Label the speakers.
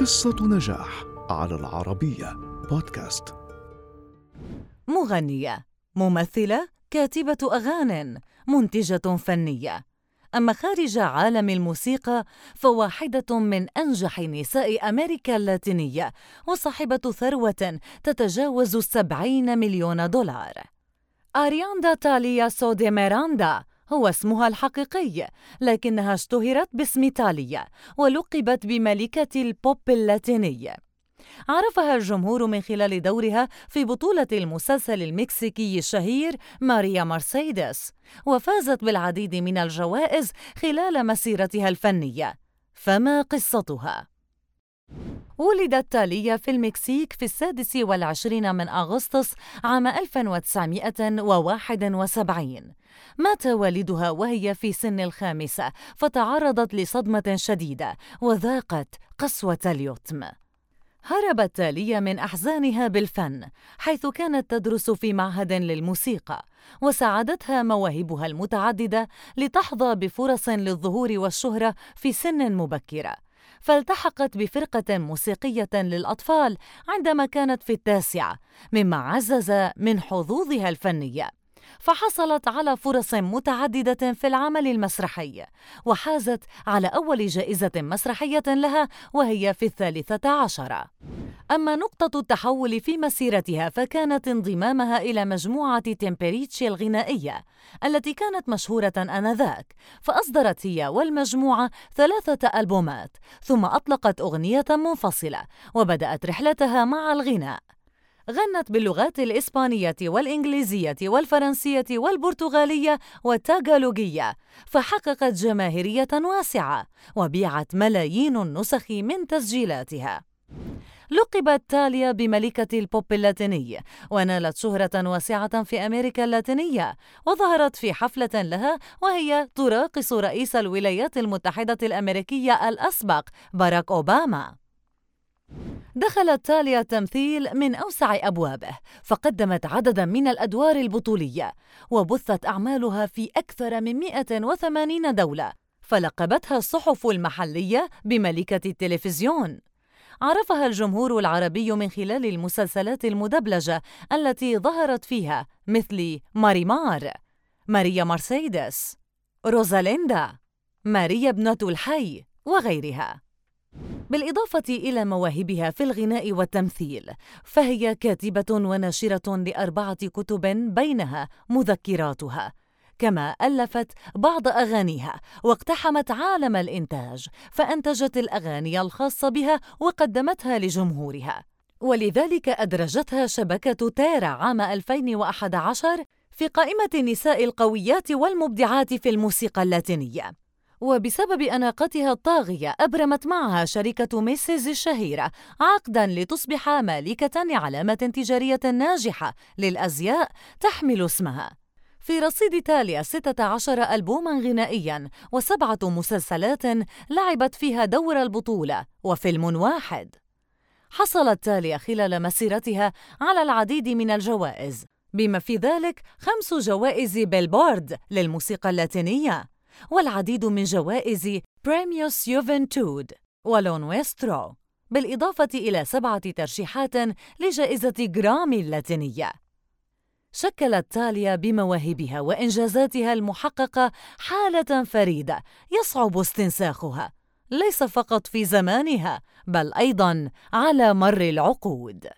Speaker 1: قصة نجاح على العربية بودكاست.
Speaker 2: مغنية ممثلة كاتبة أغانٍ منتجة فنية. أما خارج عالم الموسيقى فواحدة من أنجح نساء أمريكا اللاتينية وصاحبة ثروة تتجاوز السبعين مليون دولار. أرياندا تاليا سودي ميراندا هو اسمها الحقيقي لكنها اشتهرت باسم تاليا ولقبت بملكة البوب اللاتيني عرفها الجمهور من خلال دورها في بطولة المسلسل المكسيكي الشهير ماريا مرسيدس وفازت بالعديد من الجوائز خلال مسيرتها الفنية فما قصتها؟ ولدت تاليا في المكسيك في السادس والعشرين من أغسطس عام 1971 مات والدها وهي في سن الخامسة فتعرضت لصدمة شديدة وذاقت قسوة اليتم. هربت تاليا من أحزانها بالفن حيث كانت تدرس في معهد للموسيقى وساعدتها مواهبها المتعددة لتحظى بفرص للظهور والشهرة في سن مبكرة. فالتحقت بفرقة موسيقية للأطفال عندما كانت في التاسعة مما عزز من حظوظها الفنيه فحصلت على فرص متعددة في العمل المسرحي وحازت على أول جائزة مسرحية لها وهي في الثالثة عشرة. أما نقطة التحول في مسيرتها فكانت انضمامها إلى مجموعة تيمبريتشي الغنائية التي كانت مشهورة آنذاك فأصدرت هي والمجموعة ثلاثة ألبومات ثم أطلقت أغنية منفصلة وبدأت رحلتها مع الغناء. غنت باللغات الإسبانية والإنجليزية والفرنسية والبرتغالية والتاغالوجية فحققت جماهيرية واسعة وبيعت ملايين النسخ من تسجيلاتها. لقبت تاليا بملكة البوب اللاتيني ونالت شهرة واسعة في أمريكا اللاتينية وظهرت في حفلة لها وهي تراقص رئيس الولايات المتحدة الأمريكية الأسبق باراك أوباما. دخلت تاليا التمثيل من أوسع أبوابه فقدمت عددا من الأدوار البطولية وبثت أعمالها في أكثر من 180 دولة فلقبتها الصحف المحلية بملكة التلفزيون. عرفها الجمهور العربي من خلال المسلسلات المدبلجة التي ظهرت فيها مثل ماريمار. ماريا مرسيدس. روزاليندا. ماريا ابنة الحي وغيرها. بالإضافة إلى مواهبها في الغناء والتمثيل فهي كاتبة وناشرة لأربعة كتب بينها مذكراتها. كما ألفت بعض أغانيها واقتحمت عالم الإنتاج فأنتجت الأغاني الخاصة بها وقدمتها لجمهورها. ولذلك أدرجتها شبكة تيرا عام 2011 في قائمة النساء القويات والمبدعات في الموسيقى اللاتينية. وبسبب أناقتها الطاغية أبرمت معها شركة ميسيز الشهيرة عقداً لتصبح مالكة لعلامة تجارية ناجحة للأزياء تحمل اسمها. في رصيد تاليا 16 ألبوماً غنائياً وسبعة مسلسلات لعبت فيها دور البطولة وفيلم واحد. حصلت تاليا خلال مسيرتها على العديد من الجوائز بما في ذلك خمس جوائز بيلبورد للموسيقى اللاتينية والعديد من جوائز بريميوس يوفنتود ولونويسترو بالإضافة إلى سبعة ترشيحات لجائزة جرامي اللاتينية. شكلت تاليا بمواهبها وإنجازاتها المحققة حالة فريدة يصعب استنساخها. ليس فقط في زمانها بل أيضاً على مر العقود.